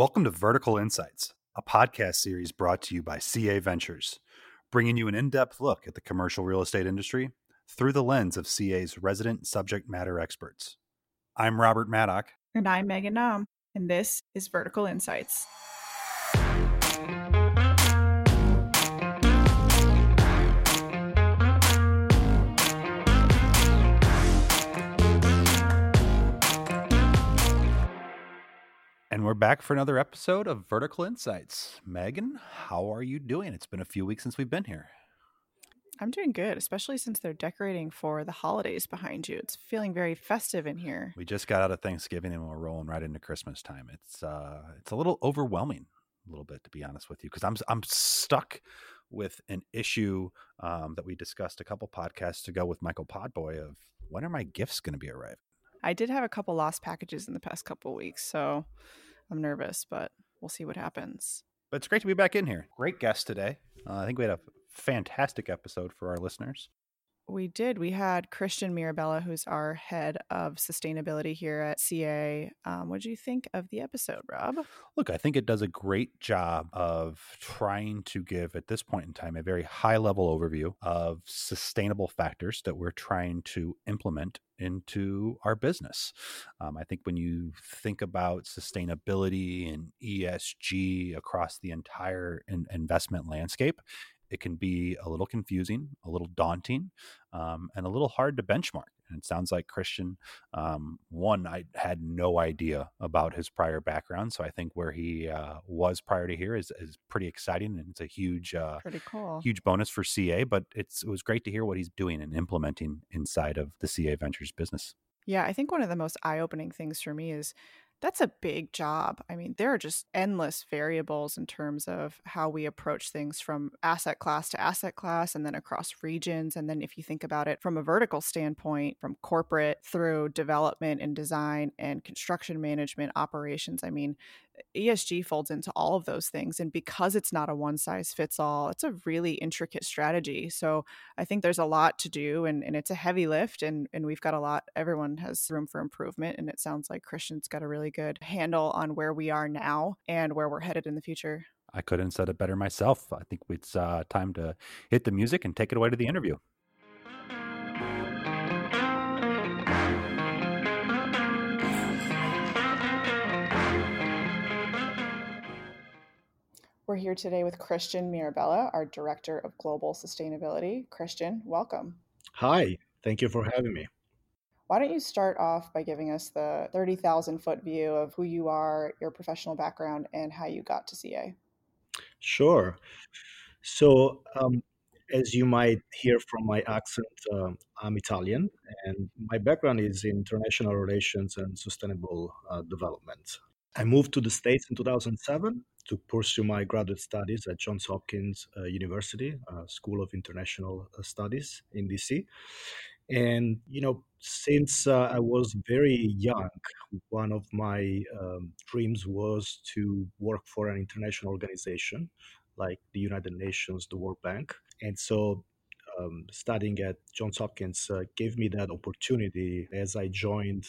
Welcome to Vertical Insights, a podcast series brought to you by CA Ventures, bringing you an in depth look at the commercial real estate industry through the lens of CA's resident subject matter experts. I'm Robert Maddock. And I'm Megan Naum, and this is Vertical Insights. And we're back for another episode of Vertical Insights. Megan, how are you doing? It's been a few weeks since we've been here. I'm doing good, especially since they're decorating for the holidays behind you. It's feeling very festive in here. We just got out of Thanksgiving and we're rolling right into Christmas time. It's uh it's a little overwhelming a little bit to be honest with you because I'm I'm stuck with an issue um, that we discussed a couple podcasts ago with Michael Podboy of when are my gifts going to be arriving? I did have a couple lost packages in the past couple weeks, so I'm nervous, but we'll see what happens. But it's great to be back in here. Great guest today. Uh, I think we had a fantastic episode for our listeners. We did. We had Christian Mirabella, who's our head of sustainability here at CA. Um, what do you think of the episode, Rob? Look, I think it does a great job of trying to give, at this point in time, a very high level overview of sustainable factors that we're trying to implement into our business. Um, I think when you think about sustainability and ESG across the entire in- investment landscape, it can be a little confusing, a little daunting, um, and a little hard to benchmark. And it sounds like Christian, um, one, I had no idea about his prior background. So I think where he uh, was prior to here is, is pretty exciting. And it's a huge, uh, pretty cool, huge bonus for CA. But it's, it was great to hear what he's doing and implementing inside of the CA Ventures business. Yeah, I think one of the most eye opening things for me is that's a big job. I mean, there are just endless variables in terms of how we approach things from asset class to asset class and then across regions. And then if you think about it from a vertical standpoint, from corporate through development and design and construction management operations, I mean, ESG folds into all of those things. And because it's not a one size fits all, it's a really intricate strategy. So I think there's a lot to do and, and it's a heavy lift and, and we've got a lot, everyone has room for improvement. And it sounds like Christian's got a really good handle on where we are now and where we're headed in the future. I couldn't have said it better myself. I think it's uh, time to hit the music and take it away to the interview. We're here today with Christian Mirabella, our Director of Global Sustainability. Christian, welcome. Hi, thank you for having me. Why don't you start off by giving us the 30,000 foot view of who you are, your professional background, and how you got to CA? Sure. So, um, as you might hear from my accent, um, I'm Italian, and my background is in international relations and sustainable uh, development. I moved to the States in 2007 to pursue my graduate studies at Johns Hopkins uh, University, uh, School of International uh, Studies in DC. And, you know, since uh, I was very young, one of my um, dreams was to work for an international organization like the United Nations, the World Bank. And so um, studying at Johns Hopkins uh, gave me that opportunity as I joined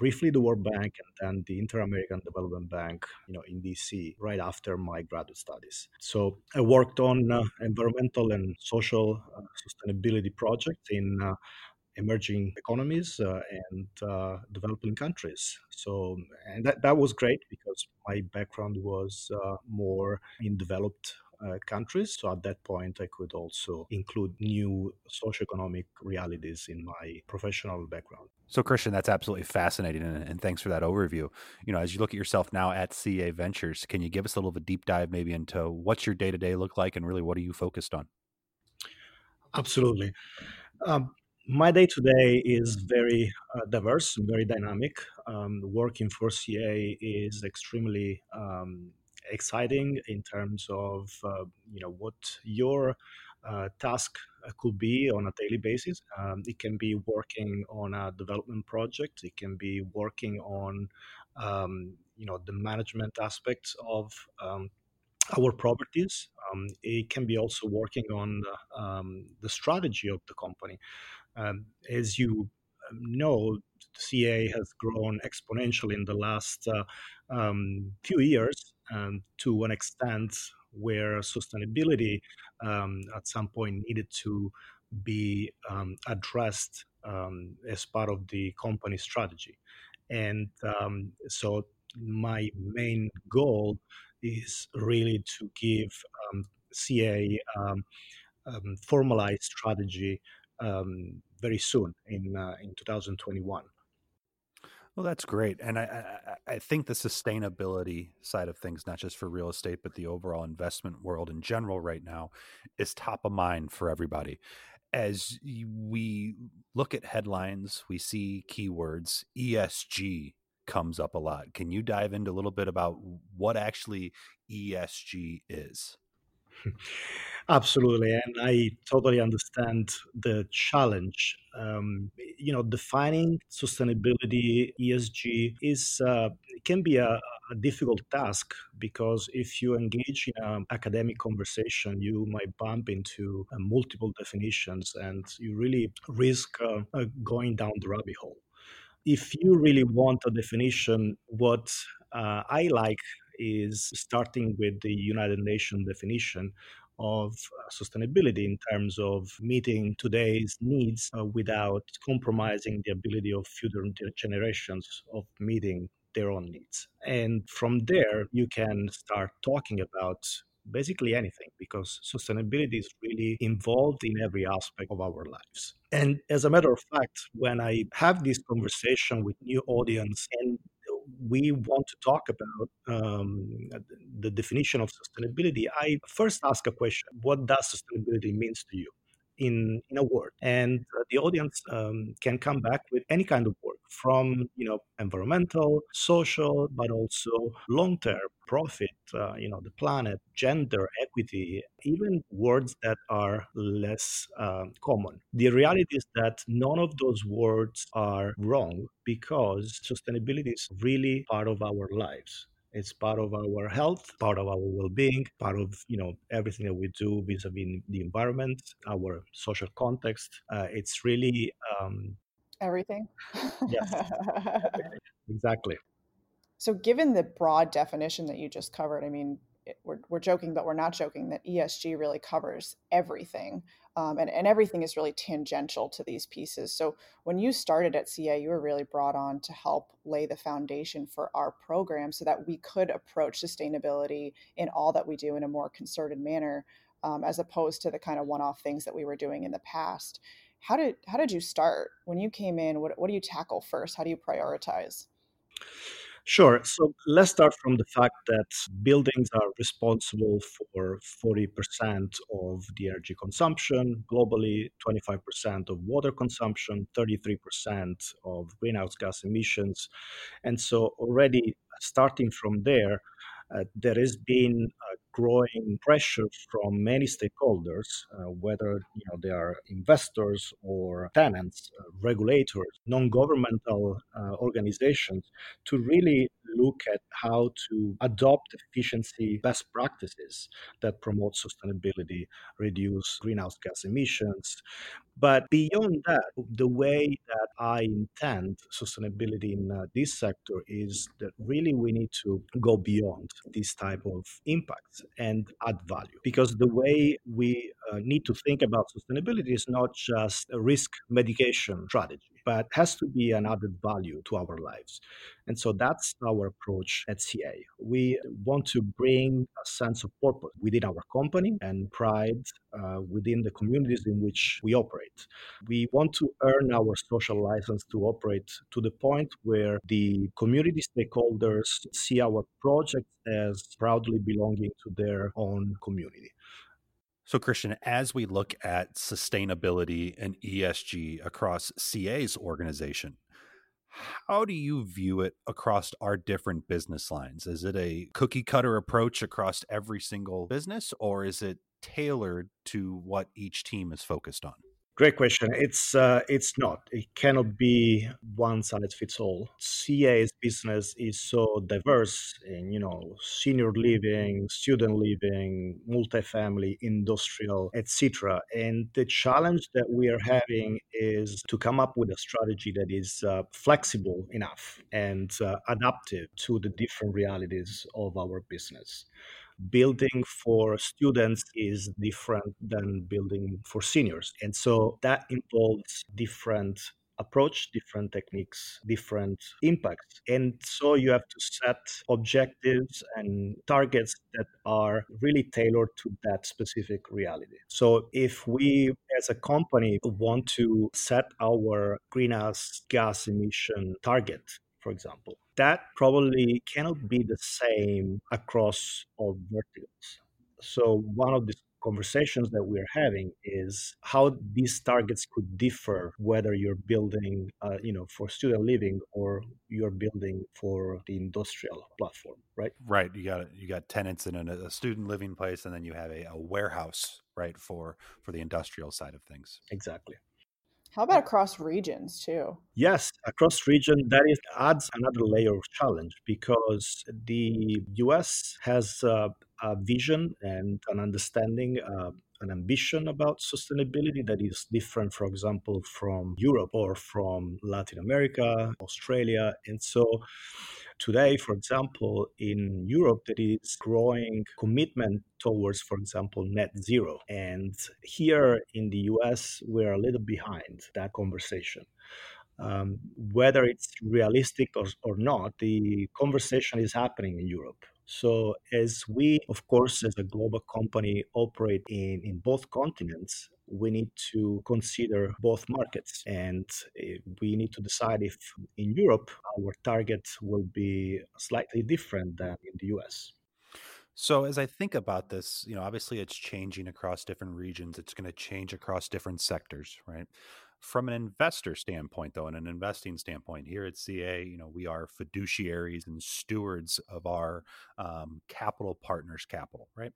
briefly the World Bank and then the Inter-American Development Bank, you know, in DC right after my graduate studies. So I worked on uh, environmental and social uh, sustainability projects in uh, emerging economies uh, and uh, developing countries. So, and that, that was great because my background was uh, more in developed uh, countries. So at that point, I could also include new socioeconomic realities in my professional background. So, Christian, that's absolutely fascinating, and, and, thanks for that overview. You know, as you look at yourself now at CA Ventures, can you give us a little bit deep dive, maybe into what's your day to day look like, and really what are you focused on? Absolutely. Um, my day to day is very uh, diverse very dynamic. Um, working for CA is extremely um, exciting in terms of uh, you know what your uh, task uh, could be on a daily basis. Um, it can be working on a development project. It can be working on um, you know the management aspects of um, our properties. Um, it can be also working on the, um, strategy of the company. Um, as you know, CA has grown exponentially in the last uh, few years um, to an extent where sustainability um, at some point needed to be um, addressed um, as part of the company strategy. And um, so my main goal is really to give um, CA formalized strategy very soon in uh, in 2021. Well, that's great, and I, I, I think the sustainability side of things, not just for real estate, but the overall investment world in general, right now, is top of mind for everybody. As we look at headlines, we see keywords ESG comes up a lot. Can you dive into a little bit about what actually ESG is? Absolutely, and I totally understand the challenge. Um, you know, defining sustainability ESG is uh, can be a, a, difficult task because if you engage in an academic conversation, you might bump into uh, multiple definitions, and you really risk uh, uh going down the rabbit hole. If you really want a definition, what uh, I like is starting with the United Nations definition of uh, sustainability in terms of meeting today's needs uh, without compromising the ability of future generations of meeting their own needs. And from there, you can start talking about basically anything because sustainability is really involved in every aspect of our lives. And as a matter of fact, when I have this conversation with new audience and we want to talk about um, the definition of sustainability, I first ask a question: What does sustainability means to you? In, in a word and uh, the audience um, can come back with any kind of work from you know environmental social but also long term profit uh, you know the planet gender equity even words that are less uh, common. The reality is that none of those words are wrong because sustainability is really part of our lives it's part of our health part of our well-being part of you know everything that we do vis-a-vis the environment our social context uh, it's really um, everything. yes, exactly. So, given the broad definition that you just covered, I mean, we're, we're joking, but we're not joking that ESG really covers everything. Um, and, and everything is really tangential to these pieces. So, when you started at CA, you were really brought on to help lay the foundation for our program so that we could approach sustainability in all that we do in a more concerted manner, um, as opposed to the kind of one off things that we were doing in the past how did how did you start when you came in what, what do you tackle first how do you prioritize Sure. So let's start from the fact that buildings are responsible for 40% of the energy consumption globally, 25% of water consumption, 33% of greenhouse gas emissions. And so, already starting from there, uh, there has been growing pressure from many stakeholders, uh, whether you know they are investors or tenants, uh, regulators, non-governmental uh, organizations, to really look at how to adopt efficiency best practices that promote sustainability, reduce greenhouse gas emissions, but beyond that, the way that I intend sustainability in uh, this sector is that really we need to go beyond this type of impacts and add value. Because the way we uh, need to think about sustainability is not just a risk mitigation strategy, but has to be an added value to our lives. And so that's our approach at CA. We want to bring a sense of purpose within our company and pride uh, within the communities in which we operate. We want to earn our social license to operate to the point where the community stakeholders see our project as proudly belonging to their own community. So, Christian, as we look at sustainability and ESG across CA's organization, how do you view it across our different business lines? Is it a cookie cutter approach across every single business, or is it tailored to what each team is focused on? Great question. It's uh, it's not. It cannot be one size fits all. CA's business is so diverse in you know senior living, student living, multifamily, industrial, etc. And the challenge that we are having is to come up with a strategy that is uh, flexible enough and uh, adaptive to the different realities of our business building for students is different than building for seniors. And so that involves different approach different techniques different impacts and so you have to set objectives and targets that are really tailored to that specific reality so if we as a company want to set our greenhouse gas emission target for example. That probably cannot be the same across all verticals. So, one of the conversations that we're having is how these targets could differ whether you're building uh, you know for student living or you're building for the industrial platform right right you got you got tenants in a, a student living place and then you have a, a warehouse right for for the industrial side of things exactly how about across regions too? Yes, across region that is adds another layer of challenge because the US has uh, a vision and an understanding, uh, an ambition about sustainability that is different, for example, from Europe or from Latin America, Australia, and so today, for example, in Europe, there is growing commitment towards, for example, net zero. And here in the US, we're a little behind that conversation. Um, whether it's realistic or, or not, the conversation is happening in Europe. So, as we, of course, as a global company, operate in, in both continents, we need to consider both markets and eh, we need to decide if in Europe our target will be slightly different than in the US. So as I think about this, you know, obviously it's changing across different regions. It's going to change across different sectors, right? From an investor standpoint, though, and an investing standpoint, here at CA, you know, we are fiduciaries and stewards of our um, capital partners' capital, right?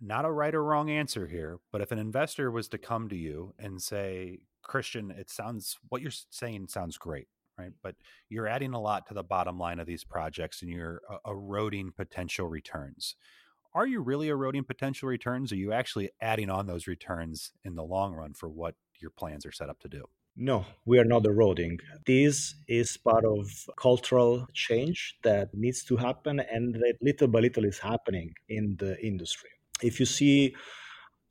not a right or wrong answer here, but if an investor was to come to you and say, Christian, it sounds what you're saying sounds great, right? But you're adding a lot to the bottom line of these projects and you're uh, eroding potential returns. Are you really eroding potential returns? Are you actually adding on those returns in the long run for what your plans are set up to do? No, we are not eroding. This is part of cultural change that needs to happen and that little by little is happening in the industry if you see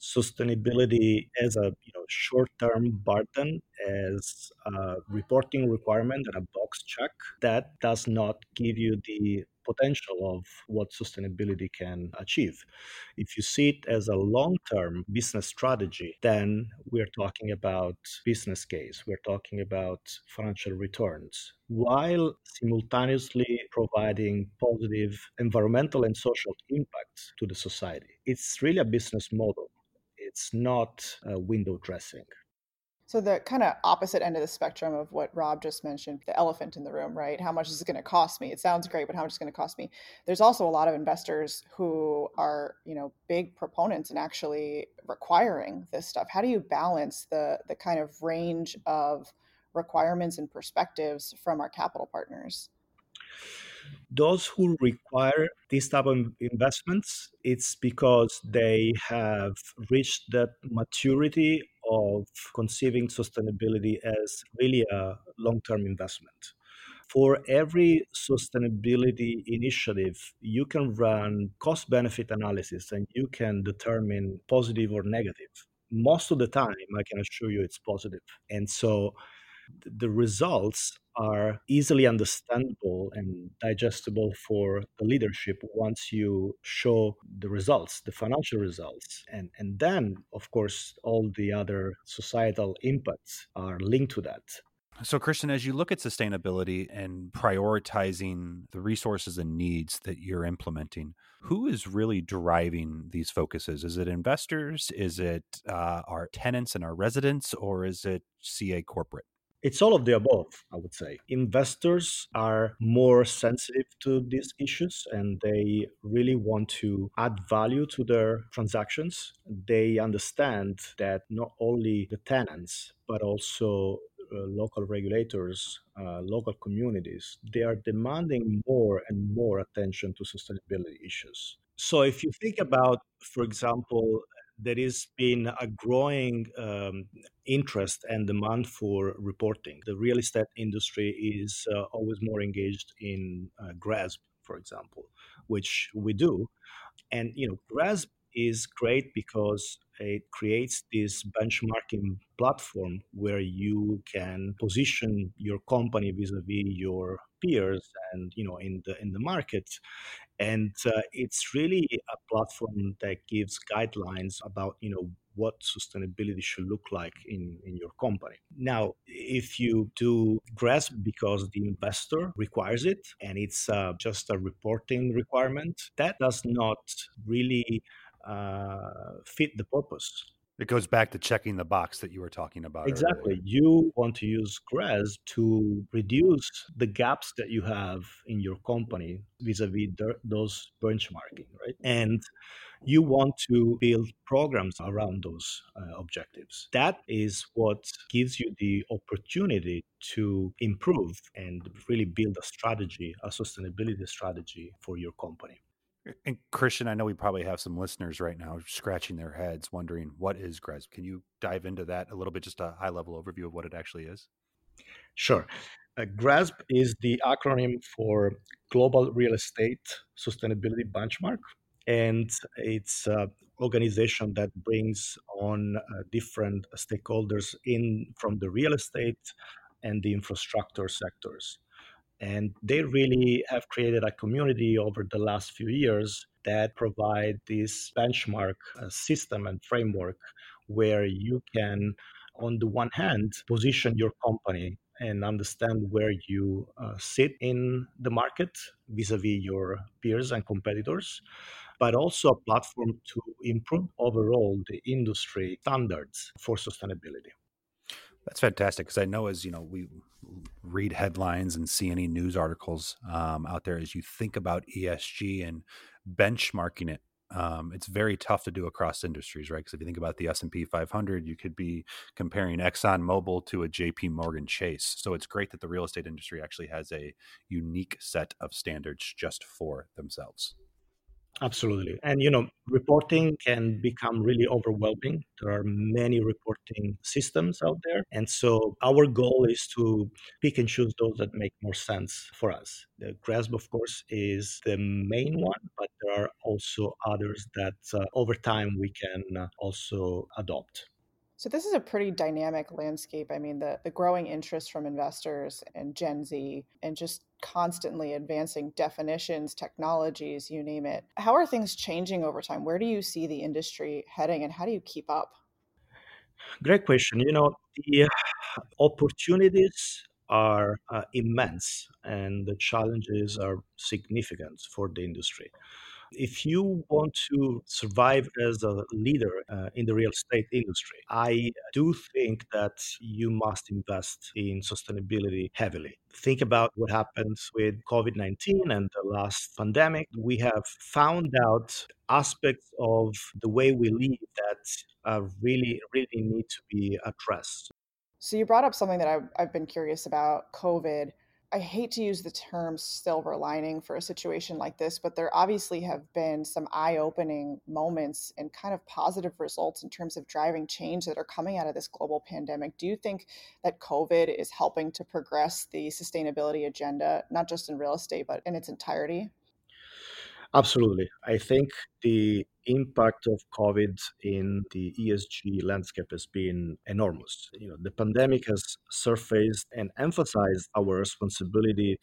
sustainability as a you know short-term burden as a reporting requirement and a box check that does not give you the potential of what sustainability can achieve. If you see it as a long term business strategy, then we're talking about business case, we're talking about financial returns, while simultaneously providing positive environmental and social impacts to the society. It's really a business model. It's not window dressing. So the kind of opposite end of the spectrum of what Rob just mentioned, the elephant in the room, right? How much is it going to cost me? It sounds great, but how much is it going to cost me? There's also a lot of investors who are, you know, big proponents and actually requiring this stuff. How do you balance the the kind of range of requirements and perspectives from our capital partners? those who require these type of investments it's because they have reached that maturity of conceiving sustainability as really a long-term investment. For every sustainability initiative you can run cost benefit analysis and you can determine positive or negative. Most of the time i can assure you it's positive. And so the results are easily understandable and digestible for the leadership once you show the results the financial results and and then of course all the other societal impacts are linked to that so, Christian, as you look at sustainability and prioritizing the resources and needs that you're implementing, who is really driving these focuses? Is it investors? Is it uh, our tenants and our residents? Or is it CA corporate? It's all of the above, I would say. Investors are more sensitive to these issues and they really want to add value to their transactions. They understand that not only the tenants, but also uh, local regulators, uh, local communities, they are demanding more and more attention to sustainability issues. So, if you think about, for example, there has been a growing um, interest and demand for reporting. The real estate industry is uh, always more engaged in uh, GRESB, for example, which we do. And you know, GRESB is great because it creates this benchmarking platform where you can position your company vis-a-vis your peers and you know in the in the market and uh, it's really a platform that gives guidelines about you know what sustainability should look like in, in your company. Now, if you do GRESB because the investor requires it and it's uh, just a reporting requirement, that does not really uh, fit the purpose. It goes back to checking the box that you were talking about. Exactly. earlier. You want to use GRESB to reduce the gaps that you have in your company vis-a-vis those benchmarking, right? And you want to build programs around those uh, objectives. That is what gives you the opportunity to improve and really build a strategy, a sustainability strategy for your company. And Christian, I know we probably have some listeners right now scratching their heads, wondering what is GRESB. Can you dive into that a little bit, just a high level overview of what it actually is? Sure. Uh, GRESB is the acronym for Global Real Estate Sustainability Benchmark, and it's an organization that brings on uh, different stakeholders in from the real estate and the infrastructure sectors. And they really have created a community over the last few years that provide this benchmark uh, system and framework where you can, on the one hand, position your company and understand where you uh, sit in the market vis-a-vis your peers and competitors but also a platform to improve overall the industry standards for sustainability that's fantastic because I know as you know we read headlines and see any news articles um, out there as you think about ESG and benchmarking it. Um, it's very tough to do across industries, right? Because if you think about the S and P 500, you could be comparing Exxon Mobil to a J.P. Morgan Chase. So it's great that the real estate industry actually has a unique set of standards just for themselves. Absolutely. And, you know, reporting can become really overwhelming. There are many reporting systems out there. And so our goal is to pick and choose those that make more sense for us. The GRESB, of course, is the main one, but there are also others that uh, over time we can uh, also adopt. So this is a pretty dynamic landscape. I mean, the, the growing interest from investors and Gen Z and just constantly advancing definitions, technologies, you name it. How are things changing over time? Where do you see the industry heading and how do you keep up? Great question. You know, the opportunities are uh, immense and the challenges are significant for the industry if you want to survive as a leader uh, in the real estate industry, I do think that you must invest in sustainability heavily. Think about what happens with COVID 19 and the last pandemic. We have found out aspects of the way we live that uh, really, really need to be addressed. So, you brought up something that I've, I've been curious about COVID I hate to use the term silver lining for a situation like this, but there obviously have been some eye opening moments and kind of positive results in terms of driving change that are coming out of this global pandemic. Do you think that COVID is helping to progress the sustainability agenda, not just in real estate, but in its entirety? Absolutely. I think the impact of COVID in the ESG landscape has been enormous. You know, the pandemic has surfaced and emphasized our responsibility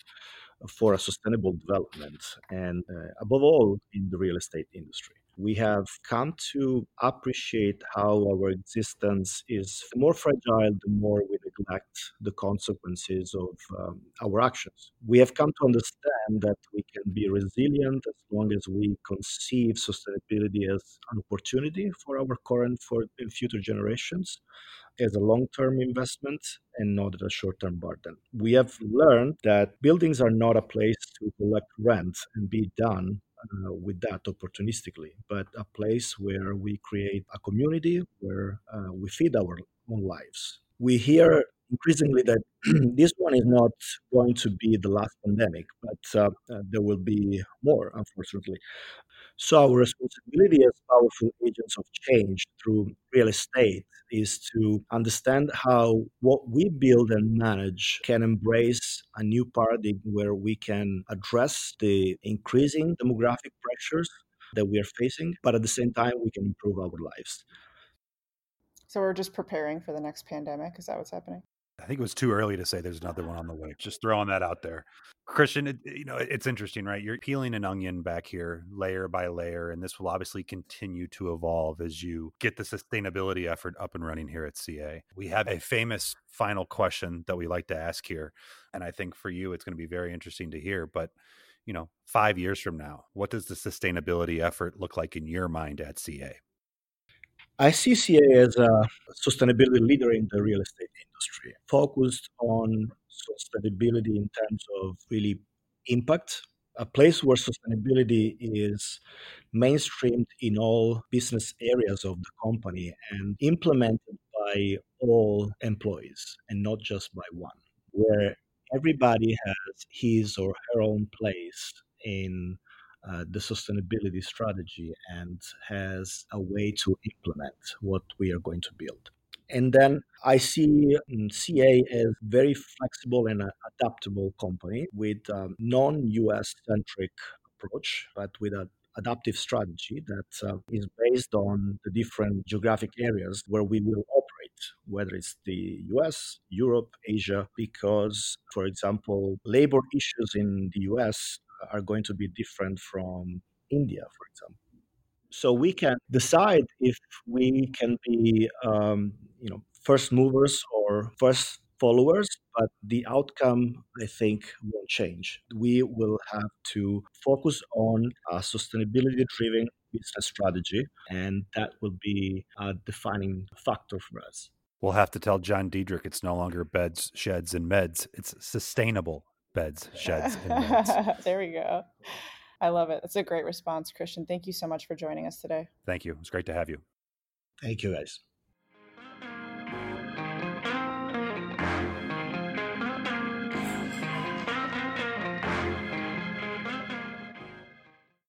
for a sustainable development and uh, above all in the real estate industry. We have come to appreciate how our existence is more fragile the more we neglect the consequences of um, our actions. We have come to understand that we can be resilient as long as we conceive sustainability as an opportunity for our current for future generations as a long term investment and not a short term burden. We have learned that buildings are not a place to collect rent and be done uh, with that opportunistically, but a place where we create a community where uh, we feed our own lives. We hear increasingly that this one is not going to be the last pandemic, but uh, uh there will be more, unfortunately. So our responsibility as powerful agents of change through real estate is to understand how what we build and manage can embrace a new paradigm where we can address the increasing demographic pressures that we are facing, but at the same time we can improve our lives. So we're just preparing for the next pandemic. Is that what's happening? I think it was too early to say there's another one on the way. Just throwing that out there. Christian, it, you know, it's interesting, right? You're peeling an onion back here layer by layer, and this will obviously continue to evolve as you get the sustainability effort up and running here at CA. We have a famous final question that we like to ask here. And I think for you, it's going to be very interesting to hear. But, you know, five years from now, what does the sustainability effort look like in your mind at CA? I see CA as a sustainability leader in the real estate industry, focused on sustainability in terms of really impact, a place where sustainability is mainstreamed in all business areas of the company and implemented by all employees and not just by one, where everybody has his or her own place in uh, the sustainability strategy and has a way to implement what we are going to build. And then I see mm, CA as very flexible and adaptable company with a non-US centric approach, but with an adaptive strategy that uh, is based on the different geographic areas where we will operate, whether it's the US, Europe, Asia, because, for example, labor issues in the US are going to be different from India, for example. So we can decide if we can be, um, you know, first movers or first followers, but the outcome, I think, won't change. We will have to focus on a sustainability-driven business strategy, and that will be a defining factor for us. We'll have to tell John Diedrich it's no longer beds, sheds, and meds. It's sustainable beds, sheds, there we go. I love it. That's a great response, Christian. Thank you so much for joining us today. Thank you. It's great to have you. Thank you, guys.